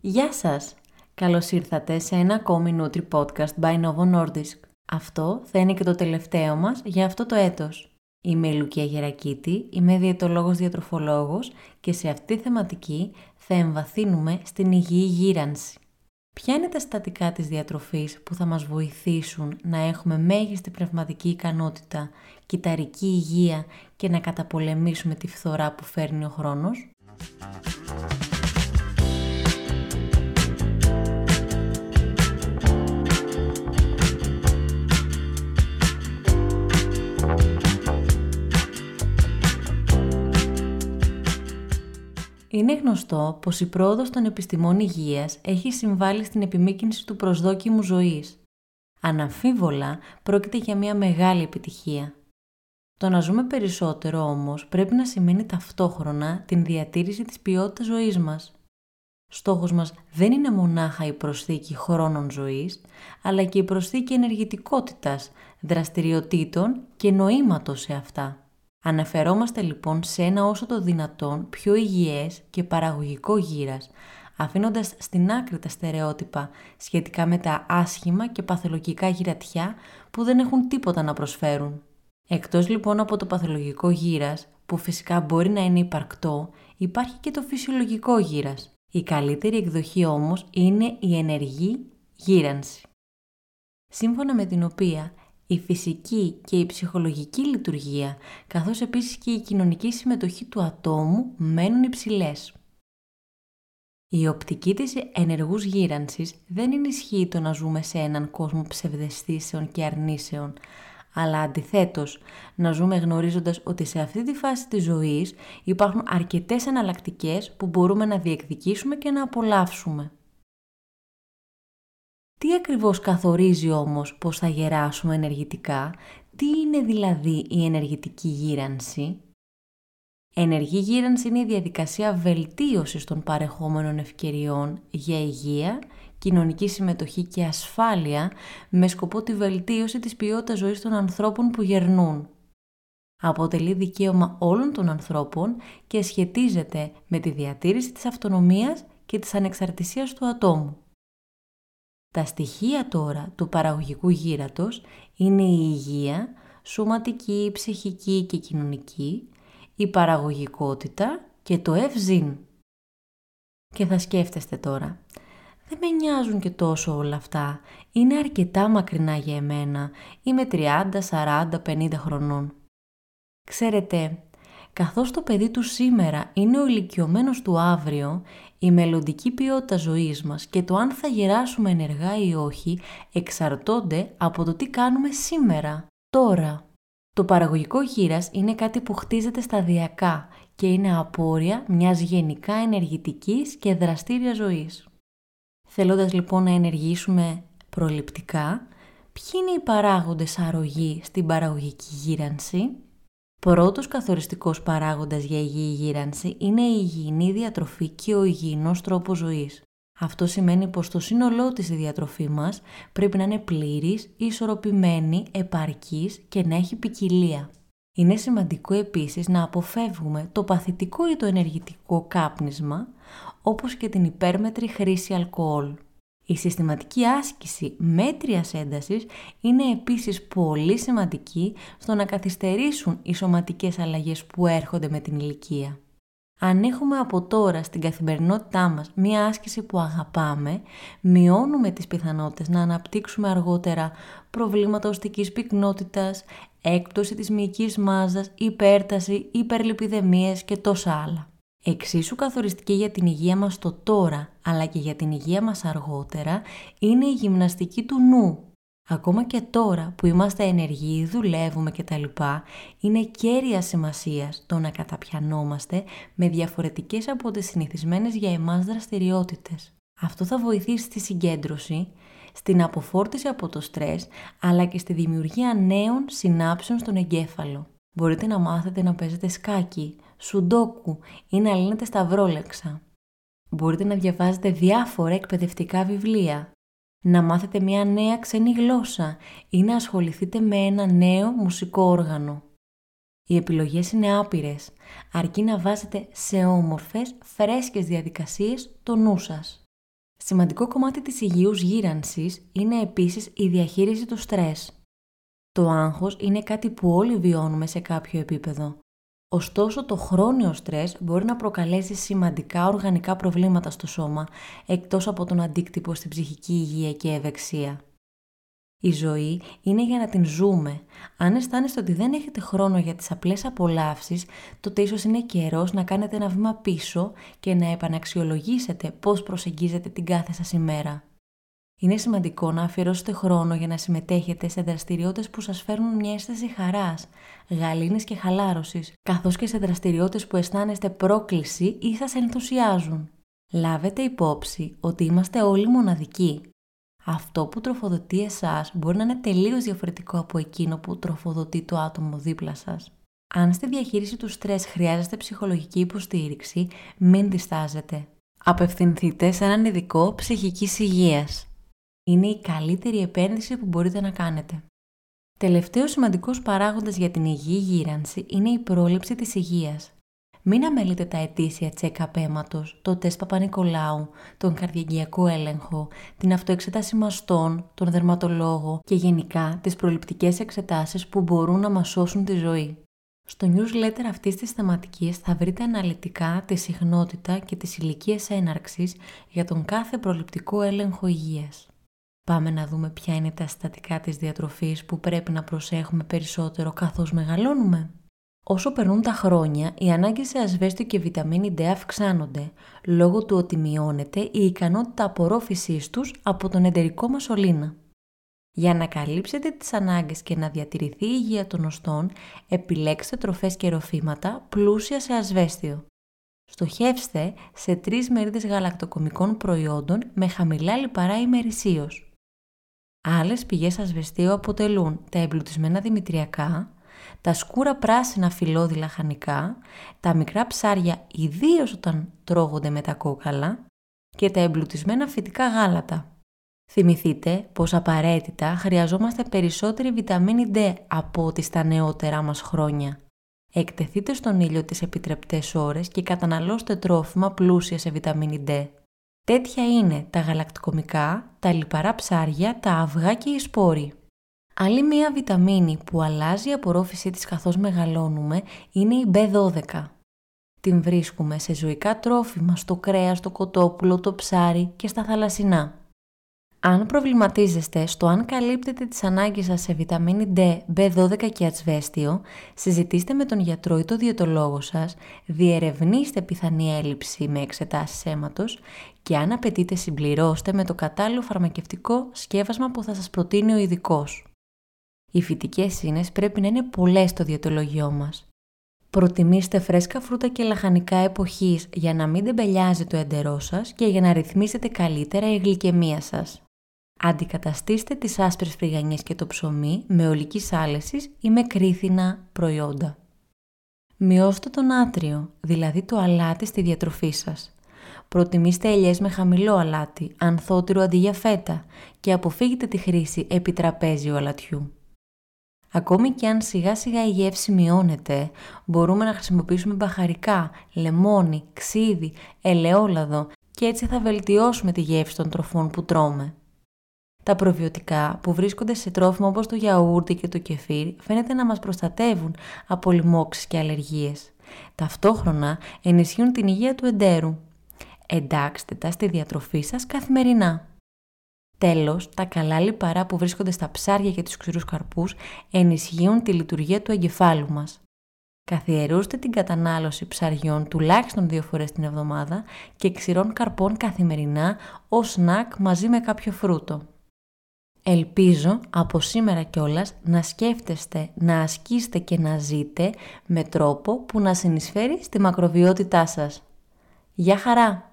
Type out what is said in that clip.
Γεια σας! Καλώς ήρθατε σε ένα ακόμη Nutri Podcast by Novo Nordisk. Αυτό θα είναι και το τελευταίο μας για αυτό το έτος. Είμαι η Λουκία Γερακίτη, είμαι διαιτολόγος διατροφολόγος και σε αυτή τη θεματική θα εμβαθύνουμε στην υγιή γύρανση. Ποια είναι τα στατικά της διατροφής που θα μας βοηθήσουν να έχουμε μέγιστη πνευματική ικανότητα, κυταρική υγεία και να καταπολεμήσουμε τη φθορά που φέρνει ο χρόνος; Είναι γνωστό πως η πρόοδος των επιστημών υγείας έχει συμβάλει στην επιμήκυνση του προσδόκιμου ζωής. Αναμφίβολα πρόκειται για μια μεγάλη επιτυχία. Το να ζούμε περισσότερο όμως πρέπει να σημαίνει ταυτόχρονα την διατήρηση της ποιότητας ζωής μας. Στόχος μας δεν είναι μονάχα η προσθήκη χρόνων ζωής, αλλά και η προσθήκη ενεργητικότητας, δραστηριοτήτων και νοήματος σε αυτά. Αναφερόμαστε λοιπόν σε ένα όσο το δυνατόν πιο υγιές και παραγωγικό γύρας, αφήνοντας στην άκρη τα στερεότυπα σχετικά με τα άσχημα και παθολογικά γυρατιά που δεν έχουν τίποτα να προσφέρουν. Εκτός λοιπόν από το παθολογικό γύρας, που φυσικά μπορεί να είναι υπαρκτό, υπάρχει και το φυσιολογικό γύρας. Η καλύτερη εκδοχή όμως είναι η ενεργή γύρανση. Σύμφωνα με την οποία η φυσική και η ψυχολογική λειτουργία, καθώς επίσης και η κοινωνική συμμετοχή του ατόμου μένουν υψηλές. Η οπτική της ενεργούς γύρανσης δεν ενισχύει το να ζούμε σε έναν κόσμο ψευδεστήσεων και αρνήσεων, αλλά αντιθέτως να ζούμε γνωρίζοντας ότι σε αυτή τη φάση της ζωής υπάρχουν αρκετές εναλλακτικέ που μπορούμε να διεκδικήσουμε και να απολαύσουμε. Τι ακριβώς καθορίζει όμως πώς θα γεράσουμε ενεργητικά, τι είναι δηλαδή η ενεργητική γύρανση; Ενεργή γύρανση είναι η διαδικασία βελτίωσης των παρεχόμενων ευκαιριών για υγεία, κοινωνική συμμετοχή και ασφάλεια με σκοπό τη βελτίωση της ποιότητας ζωής των ανθρώπων που γερνούν. Αποτελεί δικαίωμα όλων των ανθρώπων και σχετίζεται με τη διατήρηση της αυτονομίας και της ανεξαρτησίας του ατόμου. Τα στοιχεία τώρα του παραγωγικού γύρατος είναι η υγεία, σωματική, ψυχική και κοινωνική, η παραγωγικότητα και το ευζήν. Και θα σκέφτεστε τώρα, δεν με νοιάζουν και τόσο όλα αυτά, είναι αρκετά μακρινά για εμένα, είμαι 30, 40, 50 χρονών. Ξέρετε, καθώς το παιδί του σήμερα είναι ο ηλικιωμένος του αύριο, η μελλοντική ποιότητα ζωής μας και το αν θα γεράσουμε ενεργά ή όχι εξαρτώνται από το τι κάνουμε σήμερα, τώρα. Το παραγωγικό γύρας είναι κάτι που χτίζεται σταδιακά και είναι απόρρια μιας γενικά ενεργητικής και δραστήρια ζωής. Θέλοντας λοιπόν να ενεργήσουμε προληπτικά, ποιοι είναι οι παράγοντες αρρωγή στην παραγωγική γύρανση, Πρώτος καθοριστικός παράγοντας για υγιή γύρανση είναι η υγιεινή διατροφή και ο υγιεινός τρόπος ζωής. Αυτό σημαίνει πως το σύνολό της η διατροφή μας πρέπει να είναι πλήρης, ισορροπημένη, επαρκής και να έχει ποικιλία. Είναι σημαντικό επίσης να αποφεύγουμε το παθητικό ή το ενεργητικό κάπνισμα, όπως και την υπέρμετρη χρήση αλκοόλ. Η συστηματική άσκηση μέτριας έντασης είναι επίσης πολύ σημαντική στο να καθυστερήσουν οι σωματικές αλλαγές που έρχονται με την ηλικία. Αν έχουμε από τώρα στην καθημερινότητά μας μία άσκηση που αγαπάμε, μειώνουμε τις πιθανότητες να αναπτύξουμε αργότερα προβλήματα οστικής πυκνότητας, έκπτωση της μυϊκής μάζας, υπέρταση, υπερλιπιδεμίες και τόσα άλλα. Εξίσου καθοριστική για την υγεία μας το τώρα, αλλά και για την υγεία μας αργότερα, είναι η γυμναστική του νου. Ακόμα και τώρα που είμαστε ενεργοί, δουλεύουμε κτλ. είναι κέρια σημασίας το να καταπιανόμαστε με διαφορετικές από τις συνηθισμένες για εμάς δραστηριότητες. Αυτό θα βοηθήσει στη συγκέντρωση, στην αποφόρτιση από το στρες, αλλά και στη δημιουργία νέων συνάψεων στον εγκέφαλο. Μπορείτε να μάθετε να παίζετε σκάκι, σουντόκου ή να λύνετε σταυρόλεξα. Μπορείτε να διαβάζετε διάφορα εκπαιδευτικά βιβλία. να μάθετε μια νέα ξένη γλώσσα ή να ασχοληθείτε με ένα νέο μουσικό όργανο. Οι επιλογές είναι άπειρες, αρκεί να βάζετε σε όμορφες, φρέσκες διαδικασίες το νου σας. Σημαντικό κομμάτι της υγιούς γύρανσης είναι επίσης η διαχείριση του στρες. Το άγχος είναι κάτι που όλοι βιώνουμε σε κάποιο επίπεδο. Ωστόσο, το χρόνιο στρες μπορεί να προκαλέσει σημαντικά οργανικά προβλήματα στο σώμα, εκτός από τον αντίκτυπο στην ψυχική υγεία και ευεξία. Η ζωή είναι για να την ζούμε. Αν αισθάνεστε ότι δεν έχετε χρόνο για τις απλές απολαύσεις, τότε ίσως είναι καιρός να κάνετε ένα βήμα πίσω και να επαναξιολογήσετε πώς προσεγγίζετε την κάθε σας ημέρα. Είναι σημαντικό να αφιερώσετε χρόνο για να συμμετέχετε σε δραστηριότητες που σας φέρνουν μια αίσθηση χαράς, γαλήνης και χαλάρωσης, καθώς και σε δραστηριότητες που αισθάνεστε πρόκληση ή σας ενθουσιάζουν. Λάβετε υπόψη ότι είμαστε όλοι μοναδικοί. Αυτό που τροφοδοτεί εσάς μπορεί να είναι τελείως διαφορετικό από εκείνο που τροφοδοτεί το άτομο δίπλα σας. Αν στη διαχείριση του στρες χρειάζεστε ψυχολογική υποστήριξη, μην διστάζετε. Απευθυνθείτε σε έναν ειδικό ψυχικής υγείας είναι η καλύτερη επένδυση που μπορείτε να κάνετε. Τελευταίος σημαντικός παράγοντας για την υγιή γύρανση είναι η πρόληψη της υγείας. Μην αμελείτε τα ετήσια check-up αίματος, το τεστ Παπα-Νικολάου, τον καρδιαγγειακό έλεγχο, την αυτοεξέταση μαστών, τον δερματολόγο και γενικά τις προληπτικές εξετάσεις που μπορούν να μας σώσουν τη ζωή. Στο newsletter αυτής της θεματικής θα βρείτε αναλυτικά τη συχνότητα και τις ηλικίες έναρξης για τον κάθε προληπτικό έλεγχο υγείας. Πάμε να δούμε ποια είναι τα συστατικά της διατροφής που πρέπει να προσέχουμε περισσότερο καθώς μεγαλώνουμε. Όσο περνούν τα χρόνια, οι ανάγκες σε ασβέστιο και βιταμίνη D αυξάνονται, λόγω του ότι μειώνεται η ικανότητα απορρόφησής τους από τον εντερικό μας σωλήνα. Για να καλύψετε τις ανάγκες και να διατηρηθεί η υγεία των οστών, επιλέξτε τροφές και ροφήματα πλούσια σε ασβέστιο. Στοχεύστε σε τρεις μερίδες γαλακτοκομικών προϊόντων με χαμηλά λιπαρά ημερησίως. Άλλες πηγές ασβεστίου αποτελούν τα εμπλουτισμένα δημητριακά, τα σκούρα πράσινα φυλλώδη λαχανικά, τα μικρά ψάρια ιδίως όταν τρώγονται με τα κόκαλα και τα εμπλουτισμένα φυτικά γάλατα. Θυμηθείτε πως απαραίτητα χρειαζόμαστε περισσότερη βιταμίνη D από ό,τι στα νεότερά μας χρόνια. Εκτεθείτε στον ήλιο τις επιτρεπτές ώρες και καταναλώστε τρόφιμα πλούσια σε βιταμίνη D. Τέτοια είναι τα γαλακτοκομικά, τα λιπαρά ψάρια, τα αυγά και οι σπόροι. Άλλη μία βιταμίνη που αλλάζει η απορρόφησή της καθώς μεγαλώνουμε είναι η B12. Την βρίσκουμε σε ζωικά τρόφιμα, στο κρέας, το κοτόπουλο, το ψάρι και στα θαλασσινά. Αν προβληματίζεστε στο αν καλύπτετε τις ανάγκες σας σε βιταμίνη D, B12 και ατσβέστιο, συζητήστε με τον γιατρό ή τον διαιτολόγο σας, διερευνήστε πιθανή έλλειψη με εξετάσεις αίματος και αν απαιτείτε συμπληρώστε με το κατάλληλο φαρμακευτικό σκεύασμα που θα σας προτείνει ο ειδικός. Οι φυτικές ίνες πρέπει να είναι πολλές στο διαιτολογιό μας. Προτιμήστε φρέσκα φρούτα και λαχανικά εποχής για να μην τεμπελιάζει το εντερό σας και για να ρυθμίσετε καλύτερα η γλυκαιμία σας. Αντικαταστήστε τις άσπρες φρυγανιές και το ψωμί με ολικής άλεσης ή με κρίθινα προϊόντα. Μειώστε το νάτριο, δηλαδή το αλάτι στη διατροφή σας. Προτιμήστε ελιές με χαμηλό αλάτι, ανθότυρο αντί για φέτα και αποφύγετε τη χρήση επιτραπέζιου αλατιού. Ακόμη και αν σιγά σιγά η γεύση μειώνεται, μπορούμε να χρησιμοποιήσουμε μπαχαρικά, λεμόνι, ξύδι, ελαιόλαδο και έτσι θα βελτιώσουμε τη γεύση των τροφών που τρώμε. Τα προβιωτικά που βρίσκονται σε τρόφιμα όπως το γιαούρτι και το κεφίρ φαίνεται να μας προστατεύουν από λοιμώξεις και αλλεργίες. Ταυτόχρονα ενισχύουν την υγεία του εντέρου. Εντάξτε τα στη διατροφή σας καθημερινά. Τέλος, τα καλά λιπαρά που βρίσκονται στα ψάρια και τους ξηρούς καρπούς ενισχύουν τη λειτουργία του εγκεφάλου μας. Καθιερούστε την κατανάλωση ψαριών τουλάχιστον δύο φορές την εβδομάδα και ξηρών καρπών καθημερινά ως σνακ μαζί με κάποιο φρούτο. Ελπίζω από σήμερα κιόλας να σκέφτεστε, να ασκήσετε και να ζείτε με τρόπο που να συνεισφέρει στη μακροβιότητά σας. Γεια χαρά!